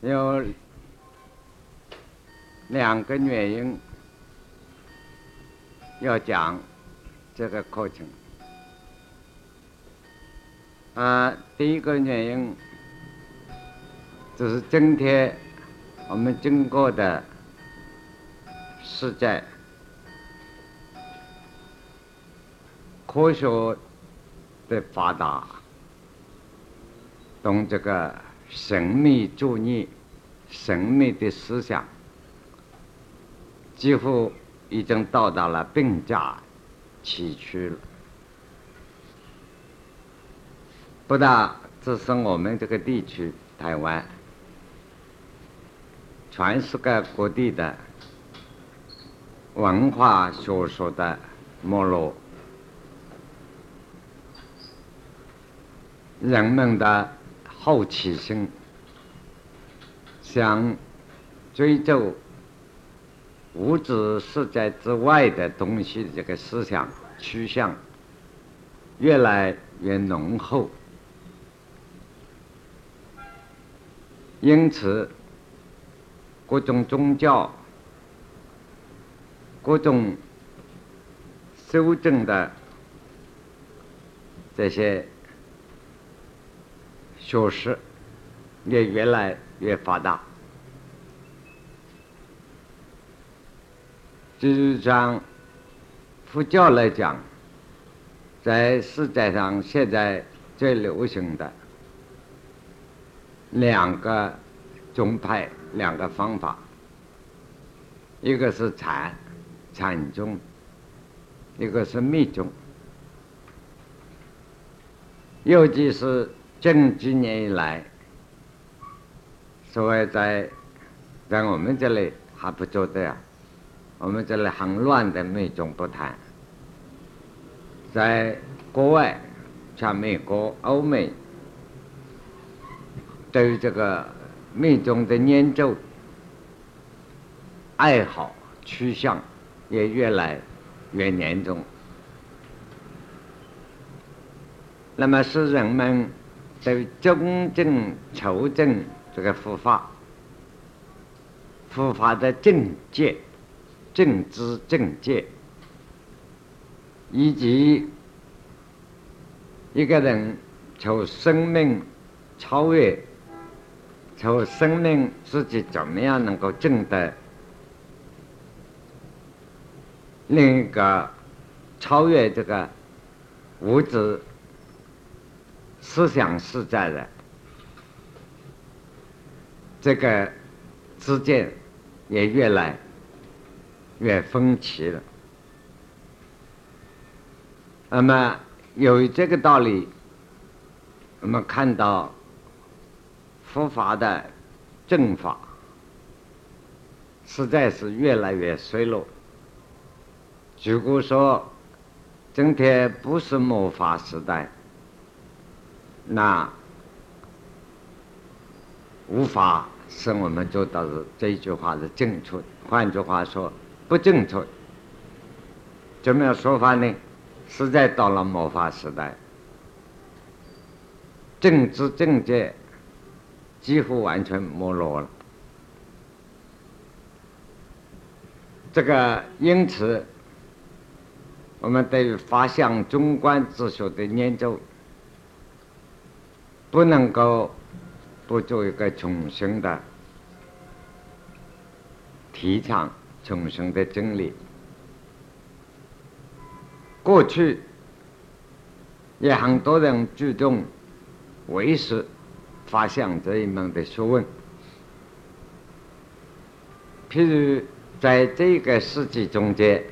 有两个原因要讲这个课程。啊，第一个原因就是今天我们经过的时代，科学的发达，同这个神秘主义、神秘的思想，几乎已经到达了并驾齐驱了。不但只是我们这个地区，台湾，全世界各地的文化学说的没落，人们的好奇心，想追求物质世界之外的东西，这个思想趋向越来越浓厚。因此，各种宗教、各种修正的这些学识也越来越发达。事实上，佛教来讲，在世界上现在最流行的。两个宗派，两个方法，一个是禅禅宗，一个是密宗。尤其是近几年以来，所谓在在我们这里还不做的呀，我们这里很乱的密宗不谈，在国外，像美国、欧美。对于这个密宗的研究爱好趋向也越来越严重，那么使人们对真正求证这个佛法、佛法的正界、正知正见，以及一个人求生命超越。求生命自己怎么样能够证得另一个超越这个物质思想世界的这个之间也越来越分歧了。那么由于这个道理，我们看到。佛法的正法实在是越来越衰落。如果说今天不是末法时代，那无法使我们做到的这一句话是正确的。换句话说，不正确。怎么样说法呢？实在到了末法时代，政治正见。几乎完全没落了。这个因此，我们对于法相中观之学的研究，不能够不做一个重生的提倡、重生的整理。过去也很多人主动维持。发相这一门的学问，譬如在这个世纪中间，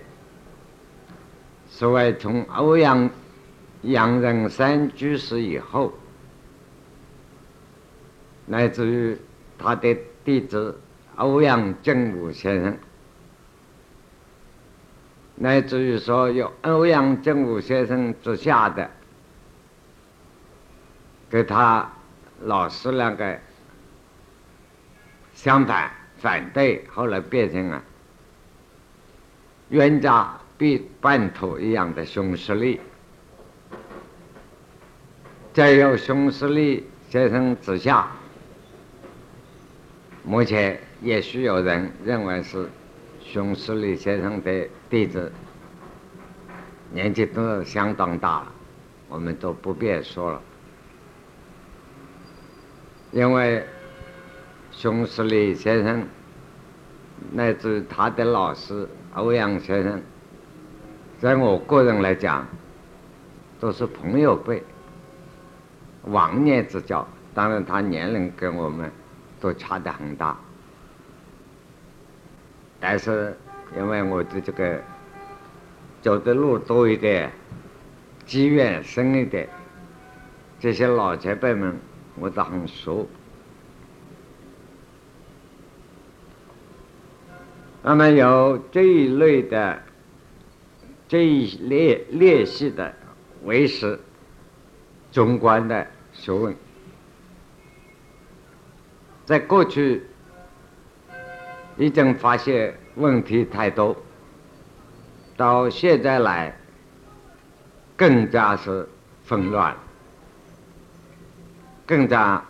所谓从欧阳杨仁山居士以后，乃至于他的弟子欧阳震武先生，乃至于说有欧阳震武先生之下的，给他。老师两个相反反对，后来变成了冤家必半途一样的熊十力。再有熊十力先生之下，目前也许有人认为是熊十力先生的弟子，年纪都相当大了，我们都不便说了，因为熊十力先生乃至他的老师欧阳先生，在我个人来讲，都是朋友辈，忘年之交。当然，他年龄跟我们。都差得很大，但是因为我的这个走的路多一点，机缘深一点，这些老前辈们我都很熟。那么有这一类的这一列列系的为师，中观的学问。在过去已经发现问题太多，到现在来更加是纷乱，更加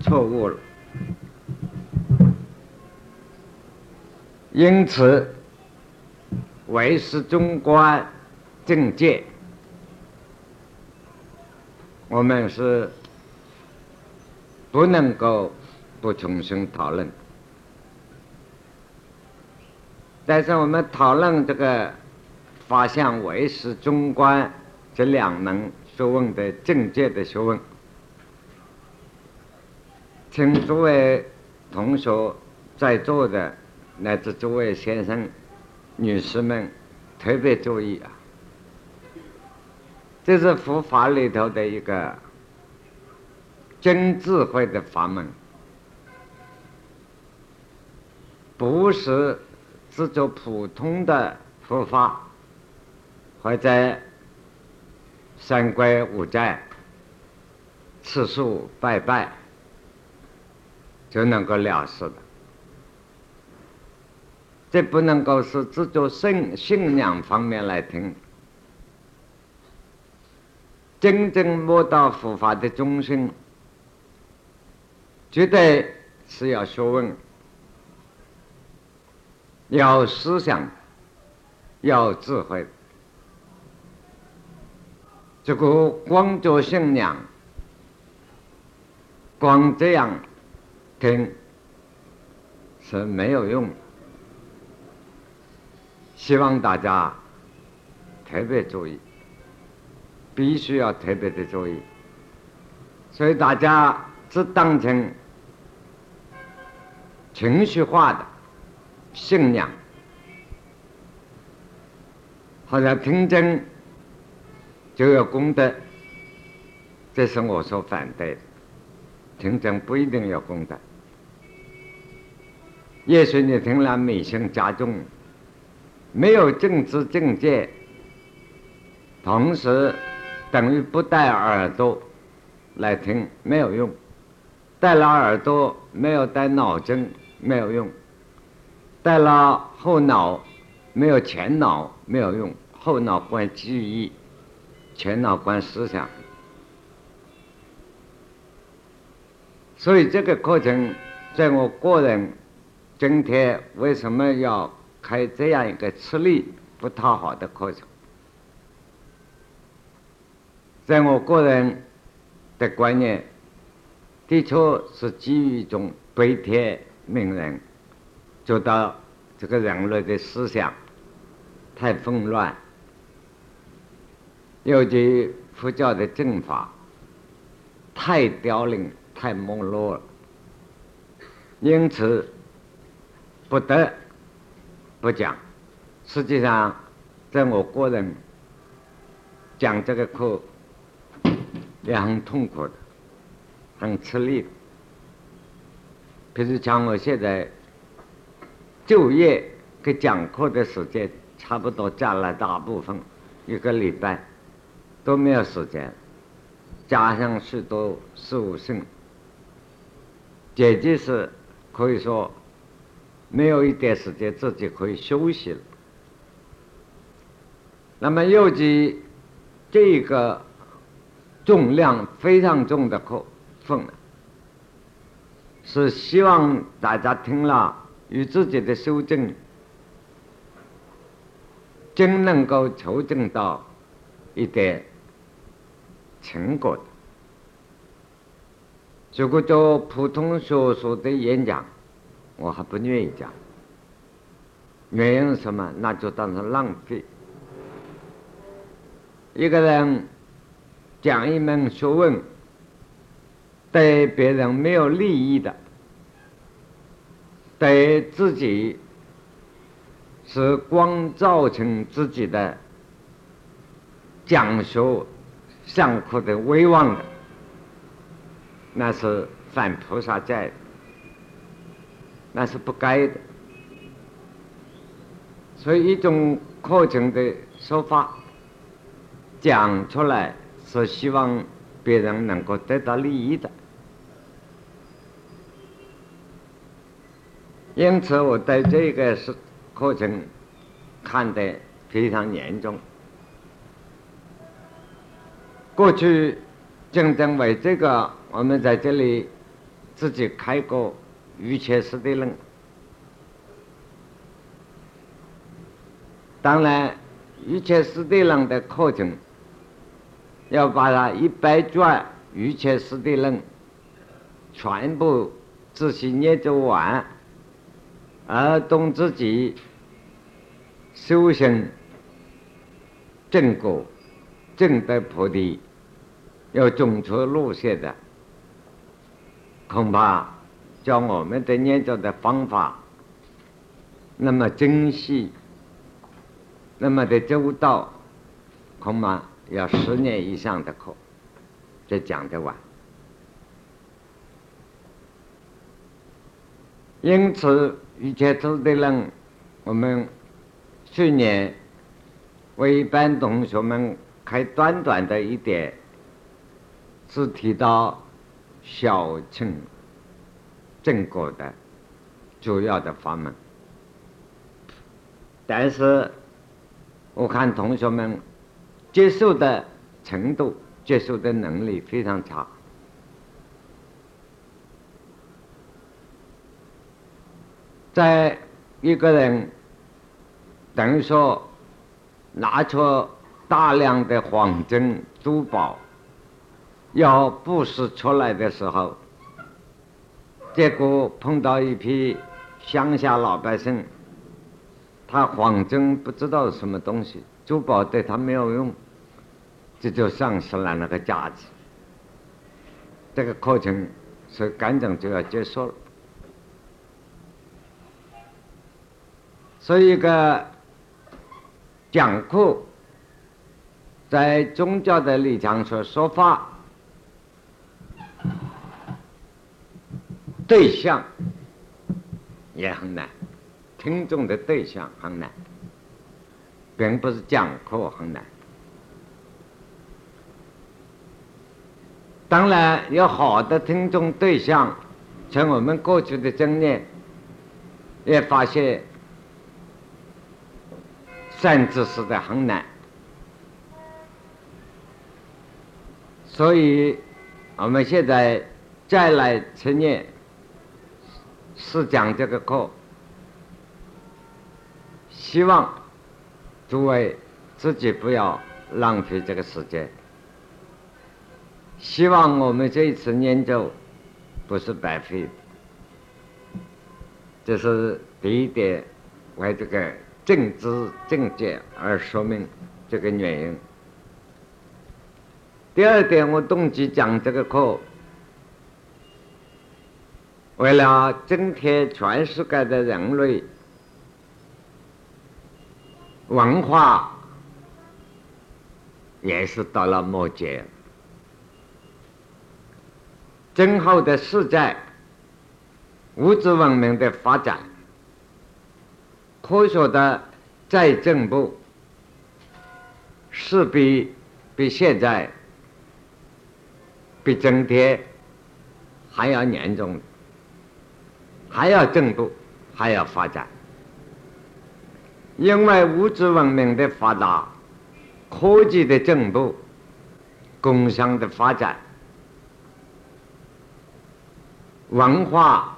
错误了。因此，唯是中观境界，我们是。不能够不重新讨论，但是我们讨论这个法相唯识中观这两门学问的境界的学问，请诸位同学在座的乃至诸位先生、女士们特别注意啊！这是佛法里头的一个。真智慧的法门，不是只做普通的佛法，或者三规五斋、吃素拜拜就能够了事的。这不能够是只做信信仰方面来听，真正摸到佛法的中心。绝对是要学问，要思想，要智慧。这个光做信仰，光这样听是没有用。希望大家特别注意，必须要特别的注意。所以大家只当成。情绪化的信仰，好像听真就有功德，这是我所反对的。听真不一定有功德，也许你听了迷信加重，没有正知正见，同时等于不带耳朵来听，没有用；带了耳朵，没有带脑筋。没有用，带了后脑，没有前脑没有用。后脑关记忆，前脑关思想。所以这个课程，在我个人今天为什么要开这样一个吃力不讨好的课程？在我个人的观念，的确是基于一种悲天。命人，做到这个人类的思想太混乱，尤其佛教的正法太凋零、太没落了，因此不得不讲。实际上，在我个人讲这个课也很痛苦的，很吃力的。比如像我现在就业跟讲课的时间差不多占了大部分，一个礼拜都没有时间，加上许多事务性，简直是可以说没有一点时间自己可以休息了。那么尤其这个重量非常重的课分了。是希望大家听了与自己的修正，真能够求证到一点成果。如果做普通学术的演讲，我还不愿意讲。原因什么？那就当成浪费。一个人讲一门学问，对别人没有利益的，对自己是光造成自己的讲学上课的威望的，那是犯菩萨戒，那是不该的。所以，一种课程的说法讲出来，是希望别人能够得到利益的。因此，我对这个是课程看得非常严重。过去正正为这个，我们在这里自己开过瑜伽师的论。当然，瑜伽师地论的课程，要把它一百卷瑜伽师地论全部仔细研究完，而懂自己修行正果、正得菩提，要种出路线的，恐怕教我们的研究的方法那么精细。那么的周到，恐怕要十年以上的课才讲得完。因此，一切知的人，我们去年为一般同学们开短短的一点，是提到小乘正果的主要的法门，但是。我看同学们接受的程度、接受的能力非常差。在一个人等于说拿出大量的黄金珠宝要布施出来的时候，结果碰到一批乡下老百姓。他黄金不知道什么东西，珠宝对他没有用，这就丧失了那个价值。这个课程是赶紧就要结束了。所以一个讲课，在宗教的立场上说法，对象也很难。听众的对象很难，并不是讲课很难。当然，有好的听众对象，从我们过去的经验也发现，甚至是的很难。所以，我们现在再来承认，是讲这个课。希望诸位自己不要浪费这个时间。希望我们这一次研究不是白费。这是第一点，为这个政治政见而说明这个原因。第二点，我动机讲这个课，为了增添全世界的人类。文化也是到了末节，今后的世界，物质文明的发展，科学的再进步，势必比现在比今天还要严重，还要进步，还要发展。因为物质文明的发达、科技的进步、工商的发展，文化、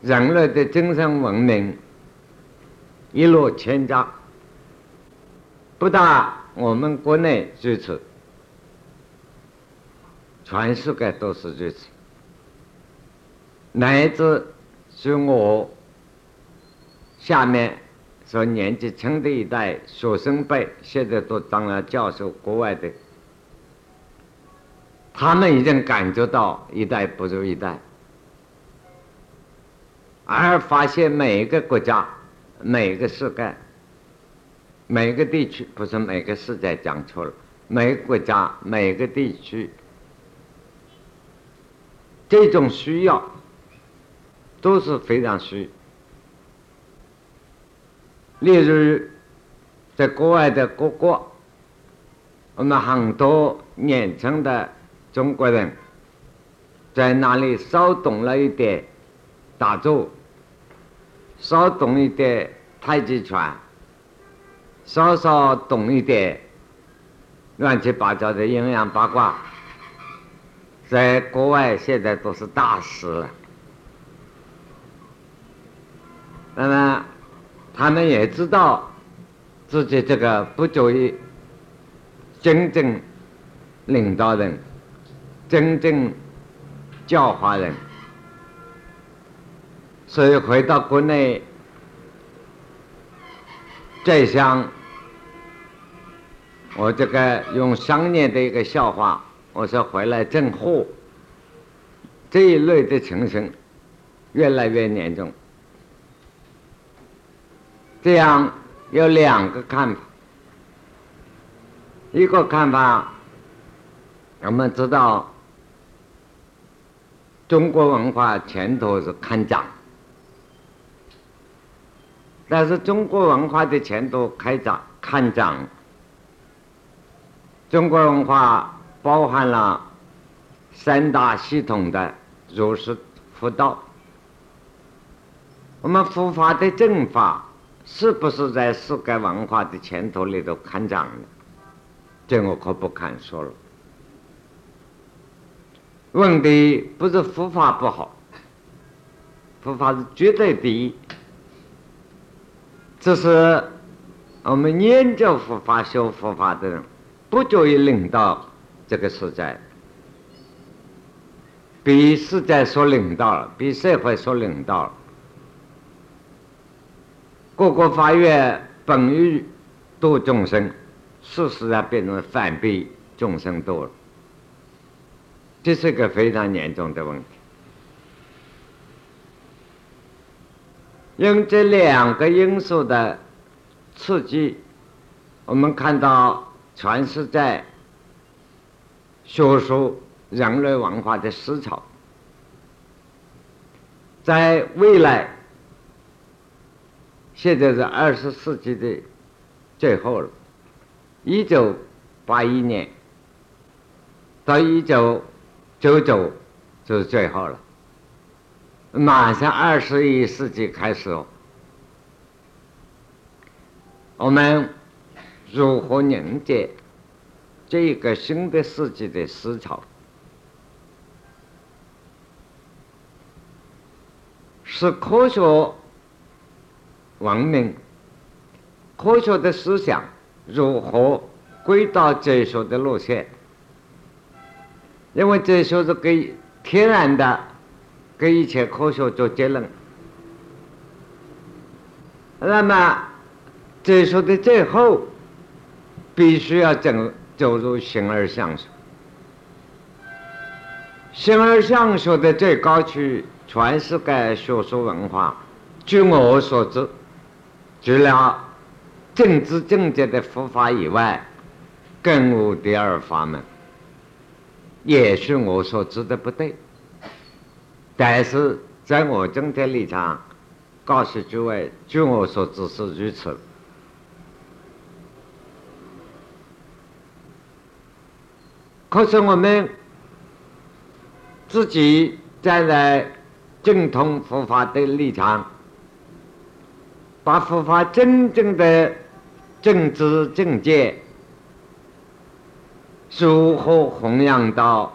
人类的精神文明一落千丈。不但我们国内如此，全世界都是如此。乃至是我下面说年纪轻的一代学生辈，现在都当了教授，国外的，他们已经感觉到一代不如一代，而发现每一个国家、每个世界。每个地区不是每个世界讲错了，每个国家、每个地区，这种需要都是非常需。例如，在国外的各国，我们很多年轻的中国人，在那里稍懂了一点打坐，稍懂一点太极拳。稍稍懂一点乱七八糟的阴阳八卦，在国外现在都是大师了。那么他们也知道自己这个不足以真正领导人、真正教化人，所以回到国内再想。我这个用商业的一个笑话，我说回来挣货这一类的情形越来越严重。这样有两个看法，一个看法，我们知道中国文化前途是看涨，但是中国文化的前途开展看涨。中国文化包含了三大系统的儒释佛道。我们佛法的正法是不是在世界文化的前途里头看涨的？这我可不敢说了。问题不是佛法不好，佛法是绝对第一。这是我们研究佛法、修佛法的人。不足以领导这个时代，比时代所领导了，比社会所领导了。各个法院本欲度众生，事实上变成反被众生度了，这是个非常严重的问题。用这两个因素的刺激，我们看到。全是在学术人类文化的思潮，在未来，现在是二十世纪的最后了，一九八一年到一九九九就是最后了，马上二十一世纪开始，我们。如何凝结这一个新的世纪的思潮？是科学文明、科学的思想如何归到哲学的路线？因为哲学是给天然的给一切科学做结论，那么哲学的最后。必须要走走入形而上学，形而上学的最高区，全世界学术文化，据我所知，除了政治正确的佛法以外，更无第二法门。也许我所知的不对，但是在我今天立场，告诉诸位，据我所知是如此。可是我们自己站在正统佛法的立场，把佛法真正的政治正见如何弘扬到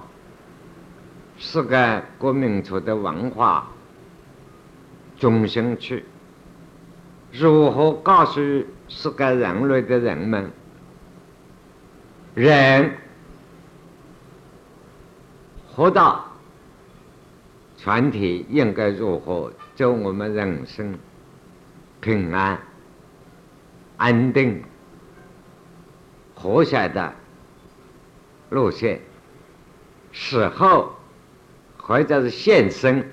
是个国民族的文化中心区。如何告诉世界人类的人们，人活到全体应该如何走我们人生平安、安定、和谐的路线？死后。或者是现身，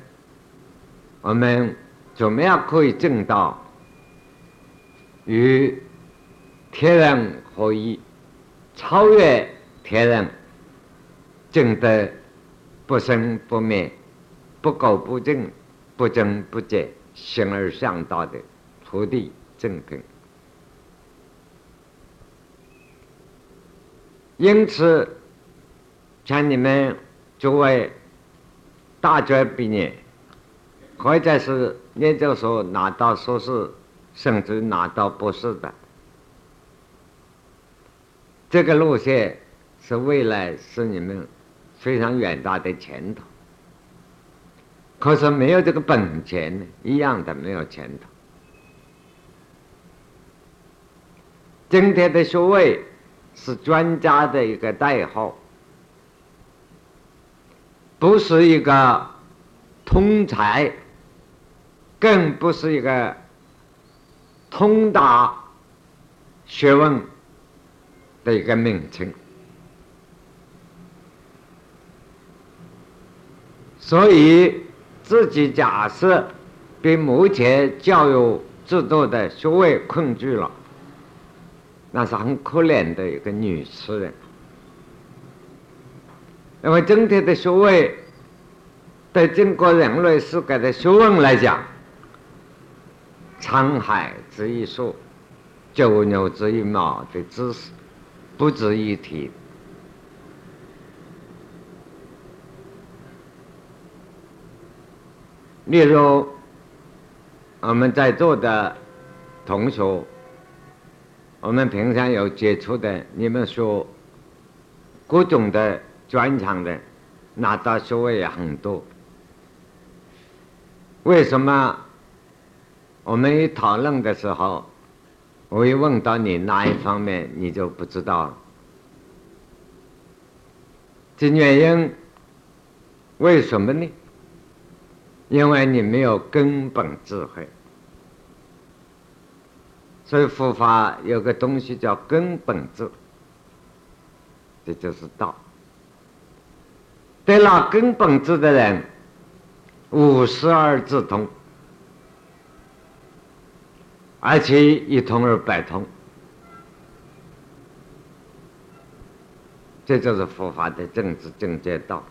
我们怎么样可以证到与天人合一，超越天人，证得不生不灭、不垢不净、不增不减、形而上道的土地正品？因此，请你们诸位。大学毕业，或者是研究所拿到硕士，甚至拿到博士的，这个路线是未来是你们非常远大的前途。可是没有这个本钱呢，一样的没有前途。今天的学位是专家的一个代号。不是一个通才，更不是一个通达学问的一个名称。所以，自己假设被目前教育制度的学位困住了，那是很可怜的一个女诗人。那么整体的学位，对整个人类世界的学问来讲，沧海之一粟，九牛之一毛的知识不值一提。例如，我们在座的同学，我们平常有接触的，你们说各种的。专长的拿到学位也很多，为什么我们一讨论的时候，我一问到你哪一方面，你就不知道了？这原因为什么呢？因为你没有根本智慧，所以佛法有个东西叫根本智，这就是道。得了根本智的人，五十而自通，而且一通而百通，这就是佛法的政治正见道。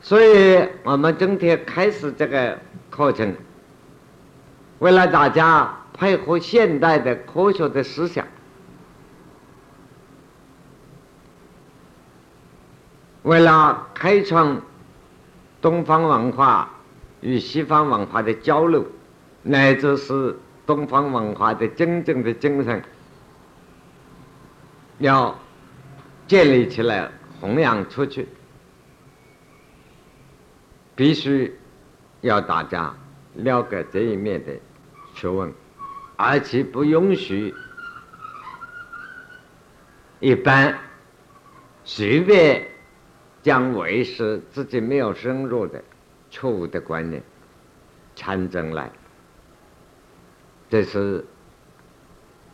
所以我们今天开始这个课程，为了大家配合现代的科学的思想。为了开创东方文化与西方文化的交流，乃至是东方文化的真正的精神，要建立起来、弘扬出去，必须要大家了解这一面的学问，而且不允许一般随便。将为是自己没有深入的错误的观念产生来，这是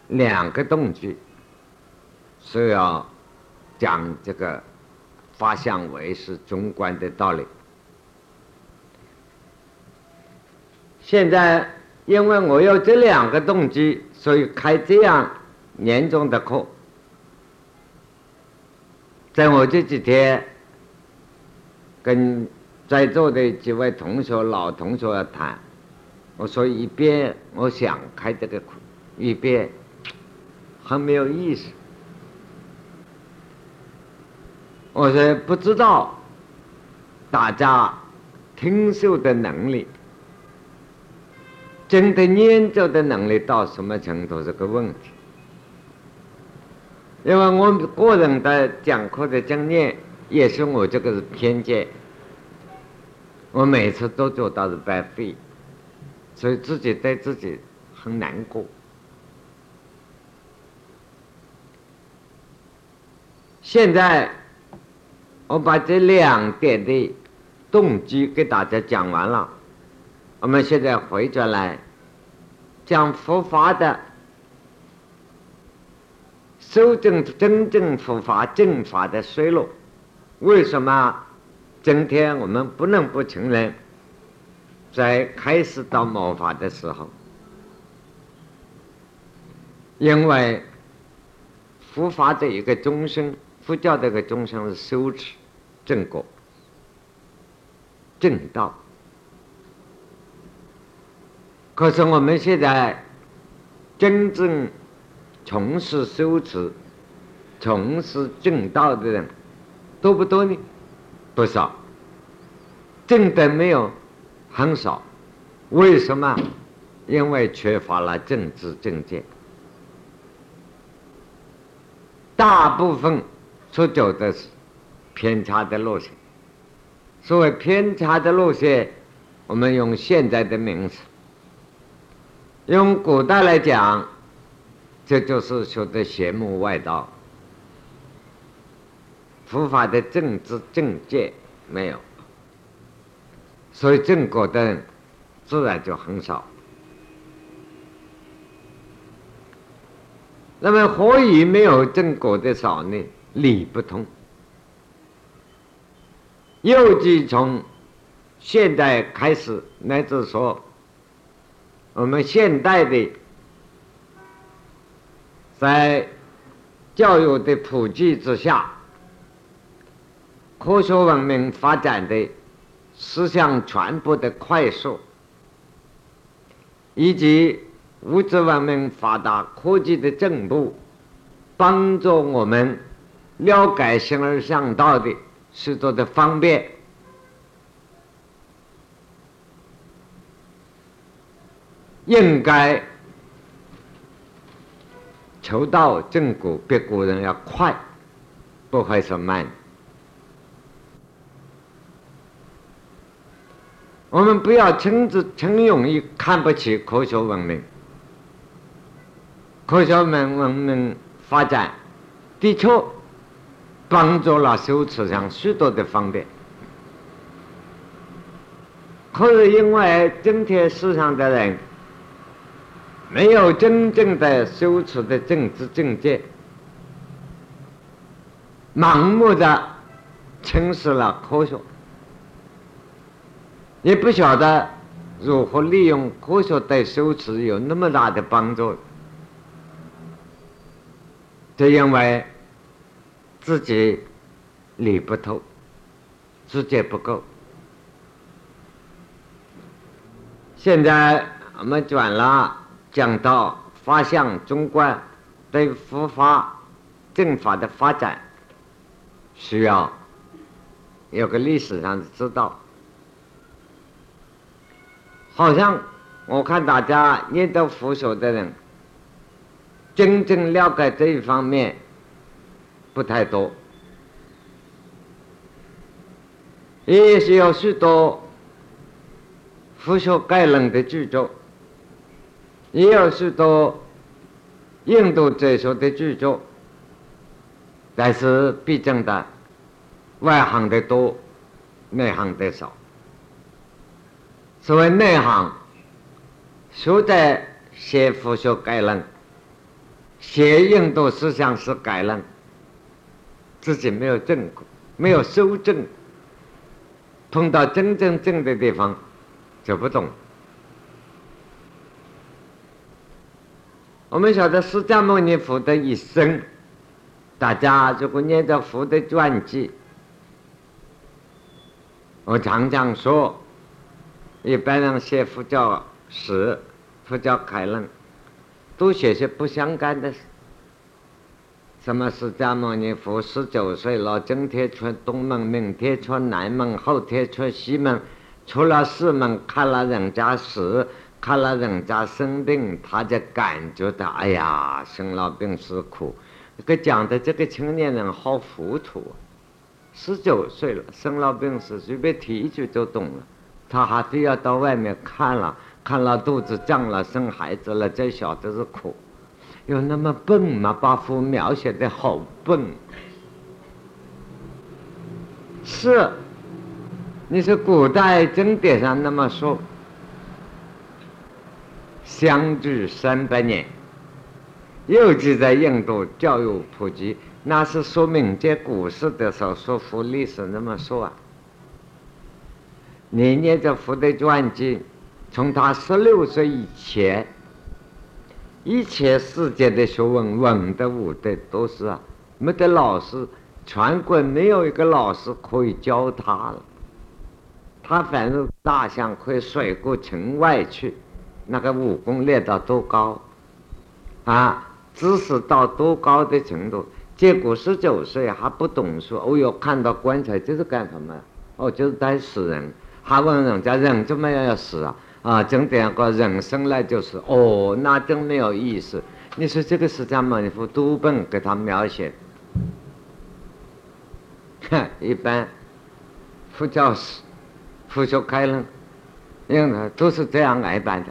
两个动机，是要讲这个发相为是中观的道理。现在因为我有这两个动机，所以开这样严重的课，在我这几天。跟在座的几位同学、老同学谈，我说一边我想开这个课，一边很没有意思。我说不知道大家听受的能力，真的研究的能力到什么程度是个问题。因为我们个人的讲课的经验。也是我这个是偏见，我每次都做到是白费，所以自己对自己很难过。现在我把这两点的动机给大家讲完了，我们现在回转来讲佛法的。修正真正佛法正法的衰落，为什么今天我们不能不承认，在开始到末法的时候，因为佛法的一个终生，佛教的一个终生是修持正果、正道，可是我们现在真正。从事修持、从事正道的人多不多呢？不少，正的没有，很少。为什么？因为缺乏了政治正见。大部分出走的是偏差的路线。所谓偏差的路线，我们用现在的名词，用古代来讲。这就是说的邪魔外道，佛法的政治政见没有，所以正果的人自然就很少。那么何以没有正果的少呢？理不通。又即从现代开始，乃至说我们现代的。在教育的普及之下，科学文明发展的思想传播的快速，以及物质文明发达、科技的进步，帮助我们了解形而上道的许多的方便，应该。求道正果比古人要快，不会说慢。我们不要轻自轻容易看不起科学文明。科学文文明发展的确帮助了修持上许多的方便，可是因为今天世上的人。没有真正的修持的政治境界，盲目的轻视了科学，也不晓得如何利用科学对修持有那么大的帮助，就因为自己理不透，自己不够。现在我们转了。讲到法相中观对佛法正法的发展，需要有个历史上的知道。好像我看大家念到佛学的人，真正了解这一方面不太多，也是有许多佛学概论的著作。也有许多印度哲学的著作，但是毕竟的外行的多，内行的少。所谓内行，学在写佛学概论，写印度思想史概论，自己没有正，没有修正，碰到真正正的地方就不懂。我们晓得释迦牟尼佛的一生，大家如果念着佛的传记，我常常说，一般人写佛教史、佛教概论，都写些不相干的事。什么释迦牟尼佛十九岁了，今天出东门，明天出南门，后天出西门，出了四门，看了人家死。看了人家生病，他就感觉到哎呀，生老病死苦。这个讲的这个青年人好糊涂，十九岁了，生老病死，随便提一句就懂了。他还非要到外面看了，看了肚子胀了，生孩子了，这小子是苦。有那么笨吗？把佛描写的好笨。是，你是古代经典上那么说，相距三百年。又记在印度教育普及，那是说明这古时的时候说佛历史那么说啊。你念着佛的传记，从他十六岁以前，一切世界的学问、文的武的都是啊，没得老师，全国没有一个老师可以教他了。他反正大象可以甩过城外去，那个武功练到多高啊！知识到多高的程度？结果十九岁还不懂说，哦哟，看到棺材这是干什么？哦，就是待死人。还问人家人怎么样要死啊？啊，真这样个人生来就是，哦，那真没有意思。你说这个释迦牟尼佛多本给他描写，哼，一般佛教史、佛学开论，因为都是这样来办的。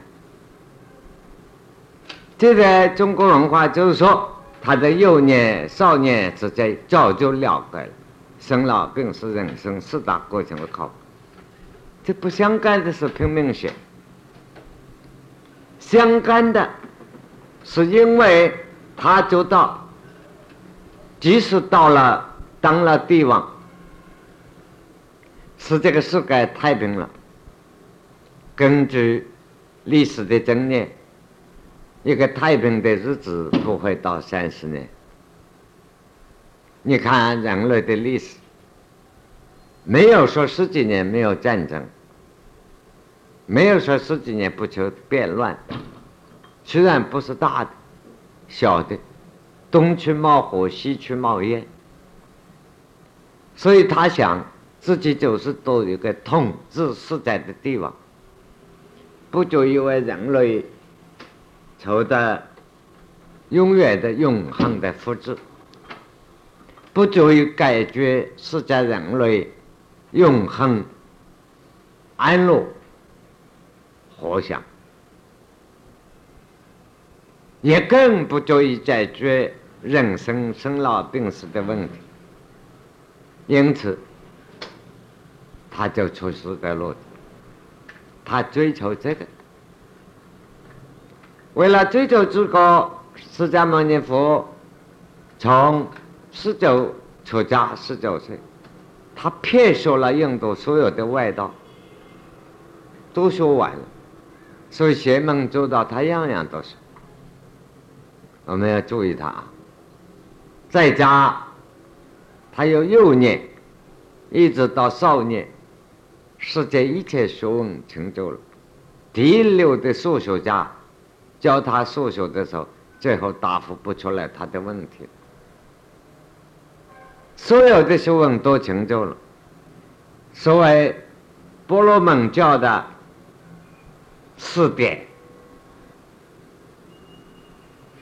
这个中国文化就是说，他的幼年、少年之间早就了解了生老病死、人生四大过程的考核。这不相干的是拼命写，相干的是因为他就到，即使到了当了帝王，使这个世界太平了。根据历史的经验。一个太平的日子不会到三十年。你看人类的历史，没有说十几年没有战争，没有说十几年不求变乱。虽然不是大的，小的，东去冒火，西去冒烟。所以他想自己就是做一个统治世界的帝王，不足以为人类。求得永远的、永恒的福祉，不足以解决世界人类永恒安乐和祥，也更不足以解决人生生老病死的问题。因此，他就出世在路，他追求这个。为了追求这个，释迦牟尼佛从十九出家，十九岁，他骗学了印度所有的外道，都说完了，所以邪门周到，他样样都是。我们要注意他啊，在家，他有幼年，一直到少年，世界一切学问成就了，第一流的数学家。教他数学的时候，最后答复不出来他的问题。所有的学问都成就了。所谓波罗门教的四点，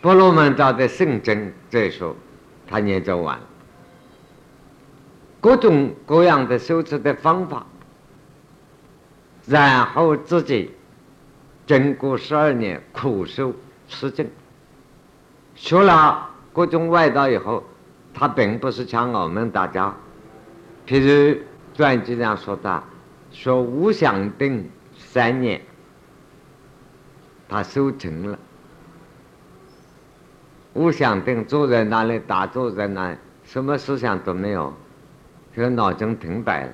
婆罗门教的圣真这一说，他研究完了。各种各样的修持的方法，然后自己。经过十二年苦修持证，学了各种外道以后，他并不是像我们大家，譬如传记上说的，说无想定三年，他修成了。无想定坐在那里打坐在那里，什么思想都没有，就脑筋停摆了。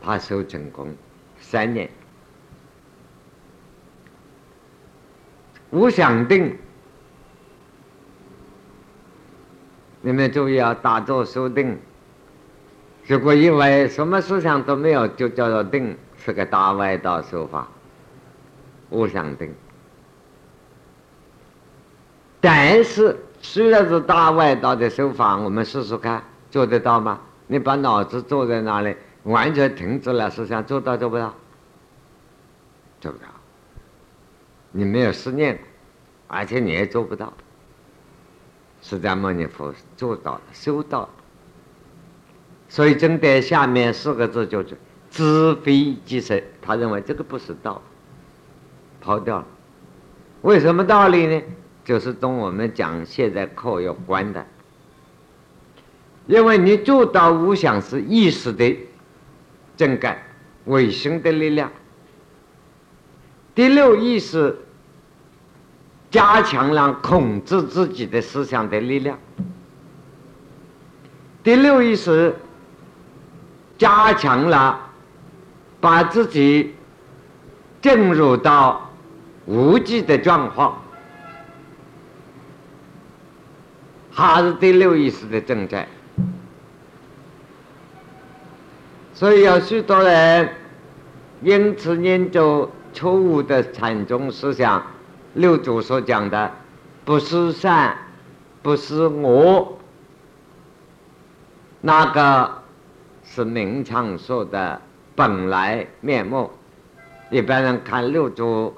他修成功三年。无想定，你们注意啊！打坐修定，如果以为什么思想都没有，就叫做定，是个大外道手法。无想定，但是虽然是大外道的手法，我们试试看，做得到吗？你把脑子坐在那里，完全停止了思想，做到做不到？做不到。你没有思念，而且你也做不到。释迦牟尼佛做到了，修到了，所以针对下面四个字就是“知非即实”。他认为这个不是道，抛掉了。为什么道理呢？就是跟我们讲现在课有关的。因为你做到无想是意识的正感，唯心的力量。第六意识加强了控制自己的思想的力量。第六意识加强了把自己进入到无记的状况，还是第六意识的正在。所以有许多人因此念着错误的禅宗思想，六祖所讲的不是善，不是我，那个是明常说的本来面目。一般人看六祖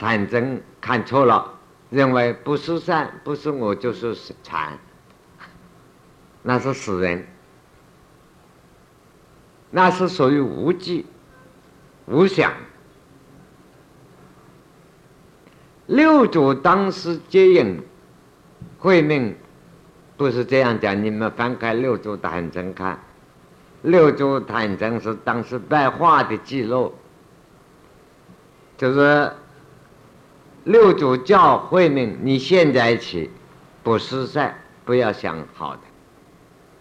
禅宗看错了，认为不是善，不是我，就是禅，那是死人。那是属于无记、无想。六祖当时接引慧命，不是这样讲。你们翻开六祖坛经看，六祖坛经是当时白话的记录，就是六祖教慧命：你现在起不失善，不要想好的，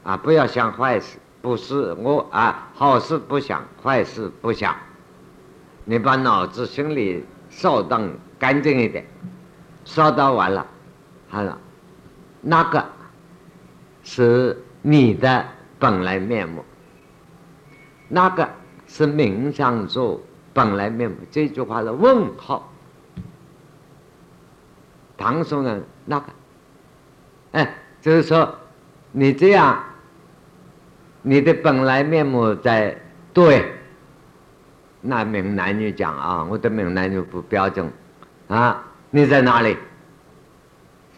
啊，不要想坏事。不是我啊，好事不想，坏事不想。你把脑子、心里扫荡干净一点，扫荡完了，好了，那个是你的本来面目，那个是名相座本来面目。这句话的问号。唐宋人那个，哎，就是说你这样。你的本来面目在对，那名男女讲啊，我的名男女不标准啊，你在哪里？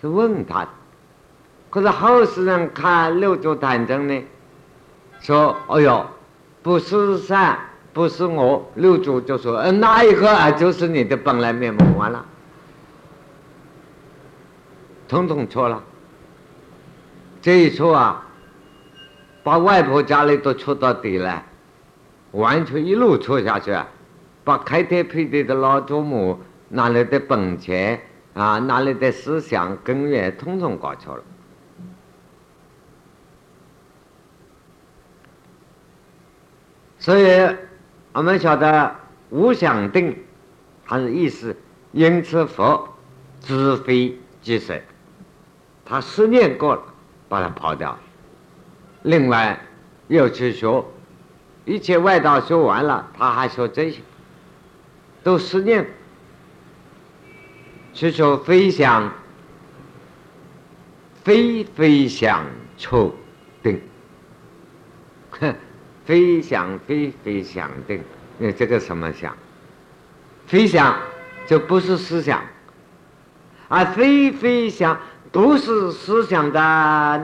是问他。可是后世人看六祖坛经呢，说：“哎呦，不是善，不是我。”六祖就说：“嗯，那一个啊，就是你的本来面目。”完了，统统错了。这一错啊！把外婆家里都戳到底了，完全一路戳下去，把开天辟地的老祖母哪里的本钱啊，哪里的思想根源，统统搞错了。所以，我们晓得无想定，还是意思，因此佛知非即实，他思念过了，把它抛掉。另外，又去学一切外道学完了，他还学这些，都思念。去学飞翔，飞飞翔出定，哼，飞翔飞飞翔定，你这个什么想？飞翔就不是思想，而飞飞翔不是思想的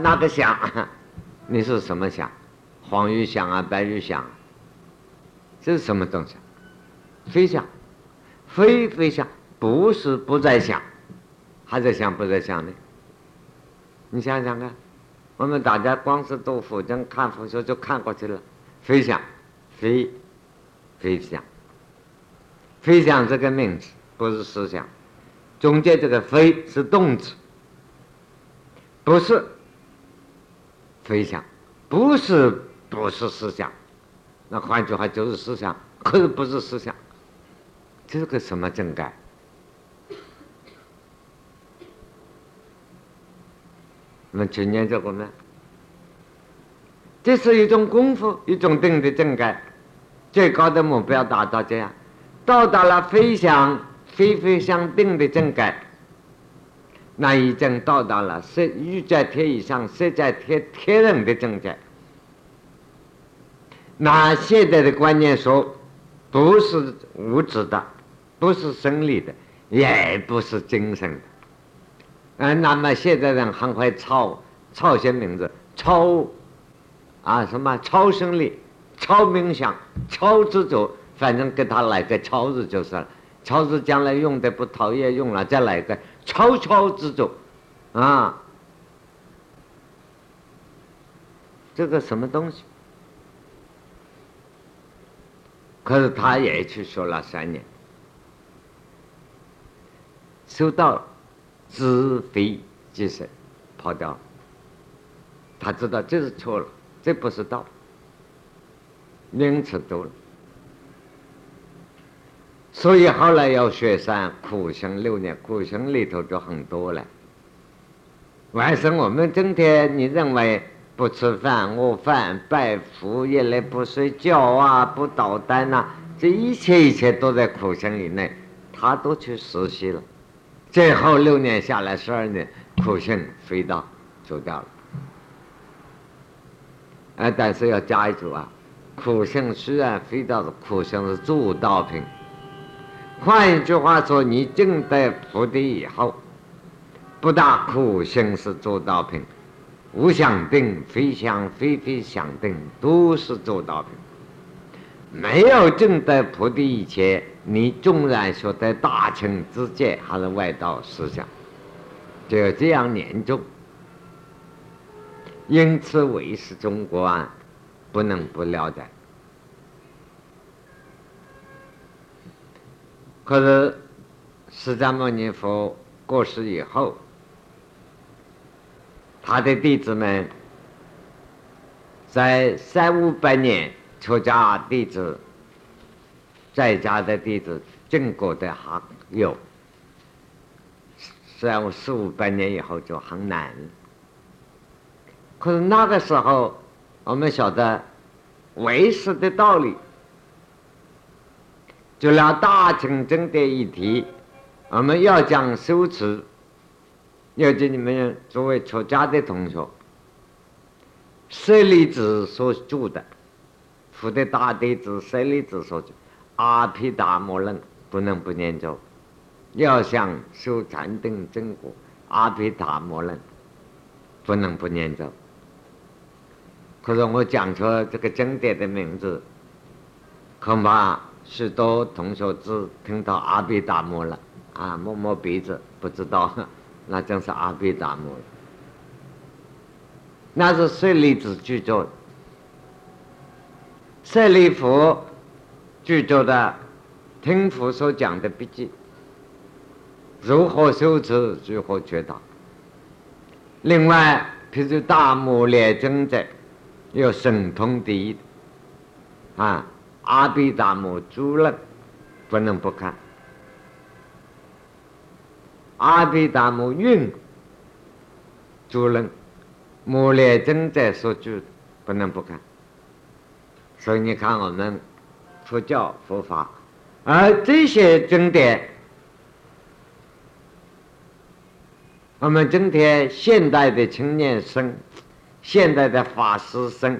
那个想。你是什么想？黄鱼想啊，白鱼想，这是什么东西？飞想，飞飞想，不是不在想，还在想不在想呢？你想想看，我们大家光是读佛经、看佛书就看过去了。飞想，飞，飞想，飞想这个名词不是思想，中间这个飞是动词，不是。飞翔，不是不是思想，那换句话就是思想，可是不是思想，这是个什么正改？我们去念这个呢？这是一种功夫，一种定的正改，最高的目标达到这样，到达了飞翔、飞飞相定的正改。那已经到达了设欲在天以上，设在天天人的境界。那现在的观念说，不是物质的，不是生理的，也不是精神的。嗯，那么现在人很会抄抄些名字，抄啊，什么超生力、超冥想、超执着，反正给他来个超字就是了。超字将来用的不讨厌用了，再来个超超执着，啊，这个什么东西？可是他也去说了三年，修到自非即是跑掉，他知道这是错了，这不是道，名词多了，所以后来要学三苦行六年，苦行里头就很多了。为什么我们今天你认为？不吃饭，饿饭，拜佛，夜里不睡觉啊，不捣蛋呐，这一切一切都在苦行以内，他都去实习了。最后六年下来，十二年苦行飞到走掉了。哎，但是要加一句啊，苦行虽然飞到了，苦行是助道品。换一句话说，你证得菩提以后，不大苦行是做道品。无想定、非想、非非想定，都是做到的。没有证得菩提以前，你纵然学得大乘之戒，还是外道思想，就这样念重。因此，唯识中国啊，不能不了解。可是，释迦牟尼佛过世以后。他的弟子们在三五百年出家弟子，在家的弟子，正果的还有三五四五百年以后就很难。可是那个时候，我们晓得为师的道理，就拿大乘经的一题，我们要讲修持。要叫你们作为出家的同学，舍利子所著的，佛的大弟子舍利子所著《阿毗达摩论》不能不念咒。要想修禅定正果，《阿毗达摩论》不能不念咒。可是我讲出这个经典的名字，恐怕许多同学只听到阿毗达摩了啊，摸摸鼻子，不知道。那正是阿毗达摩，那是舍利子具作，舍利弗具作的听佛所讲的笔记，如何修持，如何觉道。另外，譬如大摩列真者，有神通第一啊，阿毗达摩诸论，不能不看。阿毗达摩运诸人摩列真在所住，不能不看。所以你看，我们佛教佛法，而这些经典，我们今天现代的青年生、现代的法师生、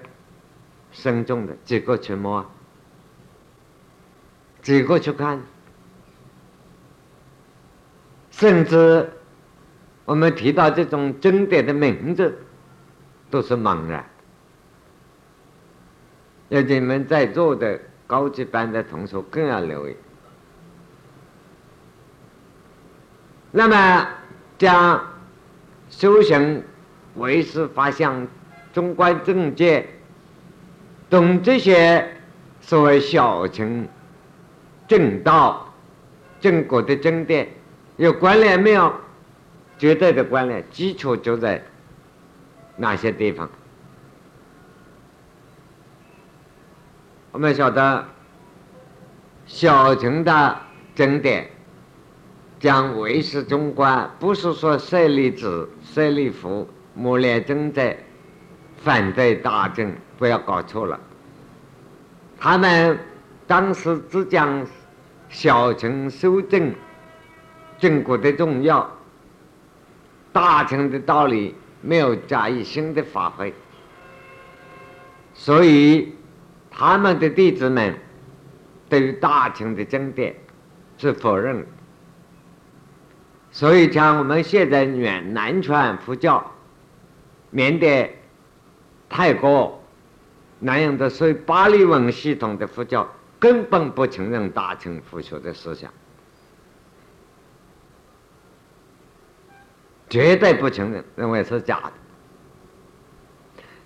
生中的几个去摸，几个去看。甚至我们提到这种经典的名字，都是茫然。要你们在座的高级班的同学更要留意。那么，将修行、为师、法相、中观正见，懂这些所谓小乘正道、正果的经典。有关联没有？绝对的关联，基础就在哪些地方？我们晓得，小乘的经典讲唯识中观，不是说舍利子、舍利弗、摩列真在反对大政，不要搞错了。他们当时只讲小乘修正。正果的重要，大乘的道理没有加以新的发挥，所以他们的弟子们对于大乘的经典是否认。所以像我们现在远南传佛教、缅甸、泰国、那样的所以巴利文系统的佛教根本不承认大乘佛学的思想，绝对不承认，认为是假的。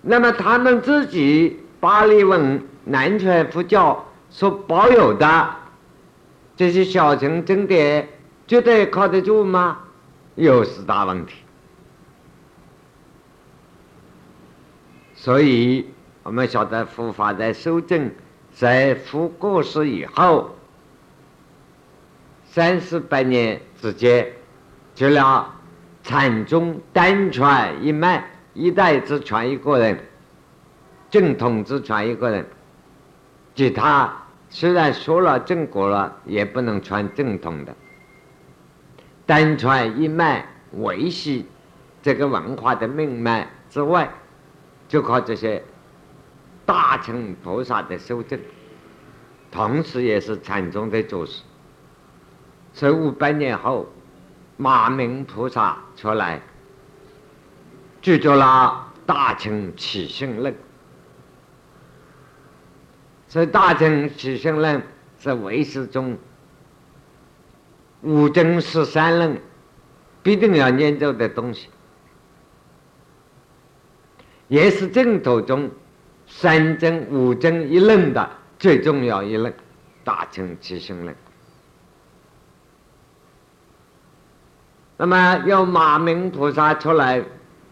那么他们自己巴利文南传佛教所保有的这些小乘经典，绝对靠得住吗？又是大问题。所以。我们晓得佛法在修正，在佛过世以后三四百年之间，除了禅宗单传一脉，一代只传一个人，正统只传一个人，其他虽然说了正果了，也不能传正统的，单传一脉维系这个文化的命脉之外，就靠这些。大乘菩萨的修正，同时也是禅宗的祖师。所以五百年后，马明菩萨出来，著作了《大乘起信论》。所以《大乘起信论》是唯识中五经十三论必定要研究的东西，也是正途中。三真五真一论的最重要一论，大乘起心论。那么由马明菩萨出来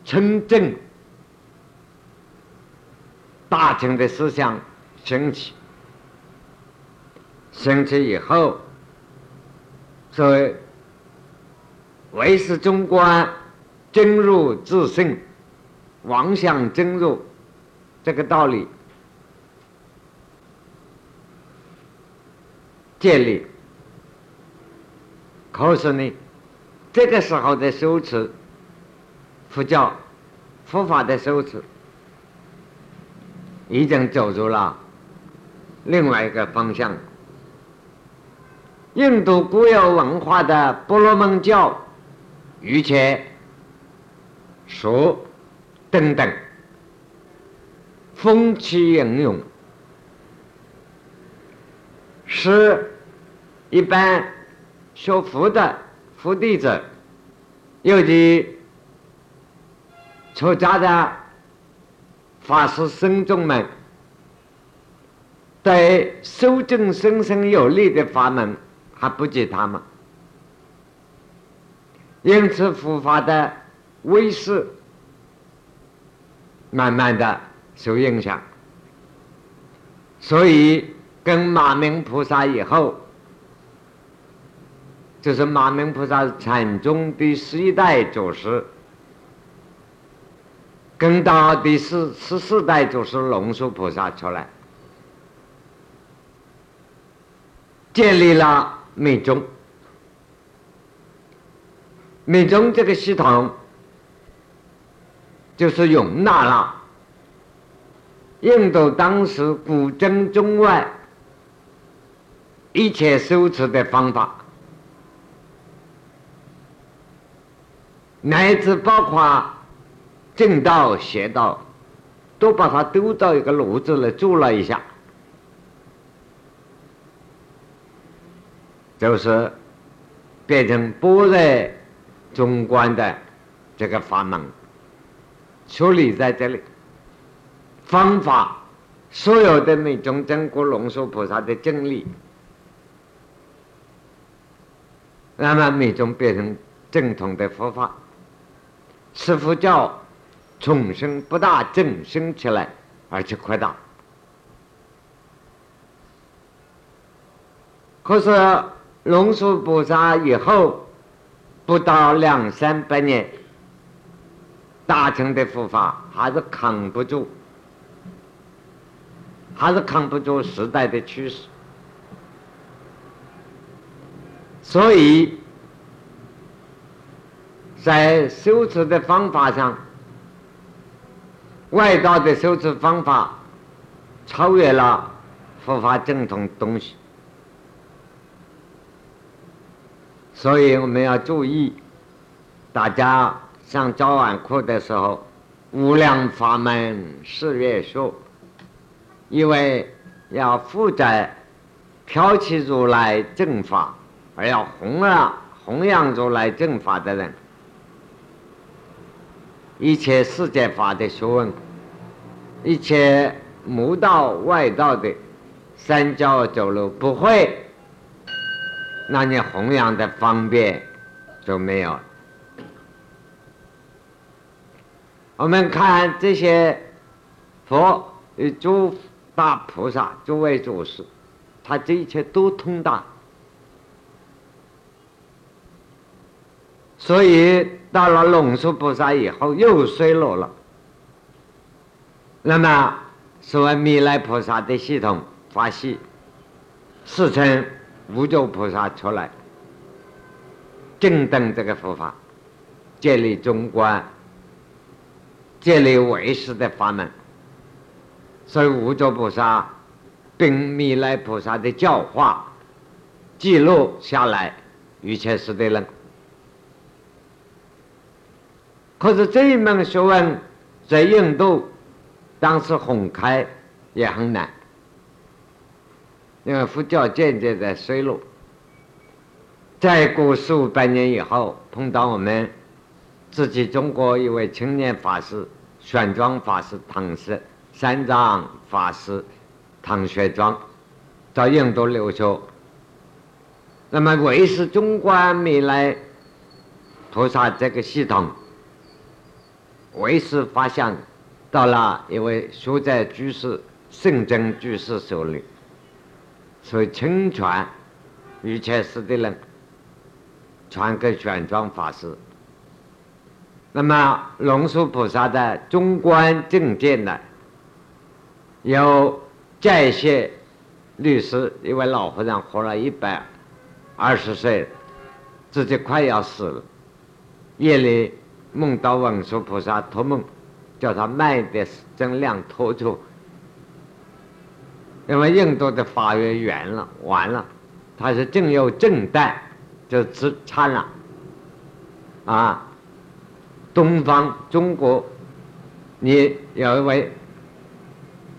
称正大乘的思想升起，升起以后，所谓唯识中观真入自性，妄想真入。这个道理建立，可是呢，这个时候的修持，佛教、佛法的修持，已经走入了另外一个方向。印度固有文化的波罗门教、瑜伽、说等等。风起云涌，是一般学佛的佛弟子，尤其出家的法师僧众们，对修正生生有力的法门还不及他们，因此佛法的威势慢慢的。受影响，所以跟马明菩萨以后，就是马明菩萨禅宗第十一代祖师，跟到第四十四代祖师龙树菩萨出来，建立了密宗。密宗这个系统，就是容纳了。印度当时古今中外一切修持的方法，乃至包括正道邪道，都把它丢到一个炉子里煮了一下，就是变成般若中观的这个法门，处理在这里。方法，所有的那种真果龙树菩萨的经历，那么每种变成正统的佛法，使佛教重生不大振兴起来，而且扩大。可是龙树菩萨以后不到两三百年，大乘的佛法还是扛不住。还是扛不住时代的趋势，所以在修持的方法上，外道的修持方法超越了佛法正统东西，所以我们要注意，大家上早晚课的时候，无量法门誓愿说。因为要负责挑起如来正法，而要弘扬弘扬如来正法的人，一切世界法的学问，一切魔道外道的三教九流不会，那你弘扬的方便就没有。我们看这些佛与诸大菩萨、诸位祖师，他这一切都通达，所以到了龙树菩萨以后又衰落了。那么，所谓弥勒菩萨的系统发系，世称无著菩萨出来，正等这个佛法，建立中观。建立唯识的法门，所以无著菩萨并弥勒菩萨的教化记录下来，一切是的人。可是这一门学问在印度当时红开也很难，因为佛教渐渐在衰落。再过数百年以后，碰到我们。自己中国一位青年法师，玄奘法师唐僧，三藏法师唐玄奘，到印度留学。那么唯是中观弥勒菩萨这个系统，唯是发现到了一位学者居士圣真居士手里，所以亲传一切师的人，传给玄奘法师。那么龙树菩萨的中观正见呢，有在线律师一位老和尚活了一百二十岁，自己快要死了，夜里梦到文殊菩萨托梦，叫他慢点增量拖住，因为印度的法院圆了完了，他是正有正旦，就只差了，啊。东方中国，你有一位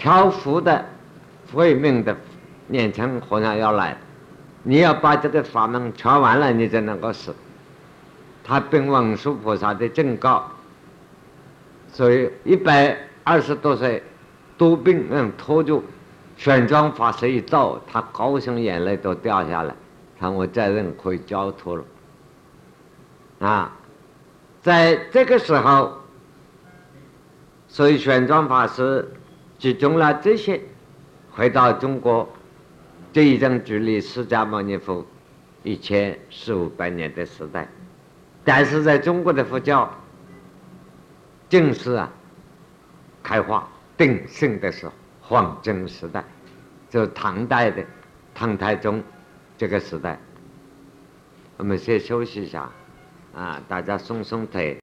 漂浮的慧命的年轻和尚要来，你要把这个法门传完了，你才能够死。他禀文殊菩萨的正告，所以一百二十多岁多病嗯拖住，玄奘法师一到，他高兴眼泪都掉下来，他我责任可以交托了，啊。在这个时候，所以玄奘法师集中了这些，回到中国，这已经距离释迦牟尼佛一千四五百年的时代，但是在中国的佛教正式啊开化鼎盛的时候，黄金时代，就唐代的唐太宗这个时代，我们先休息一下。啊，大家松松腿。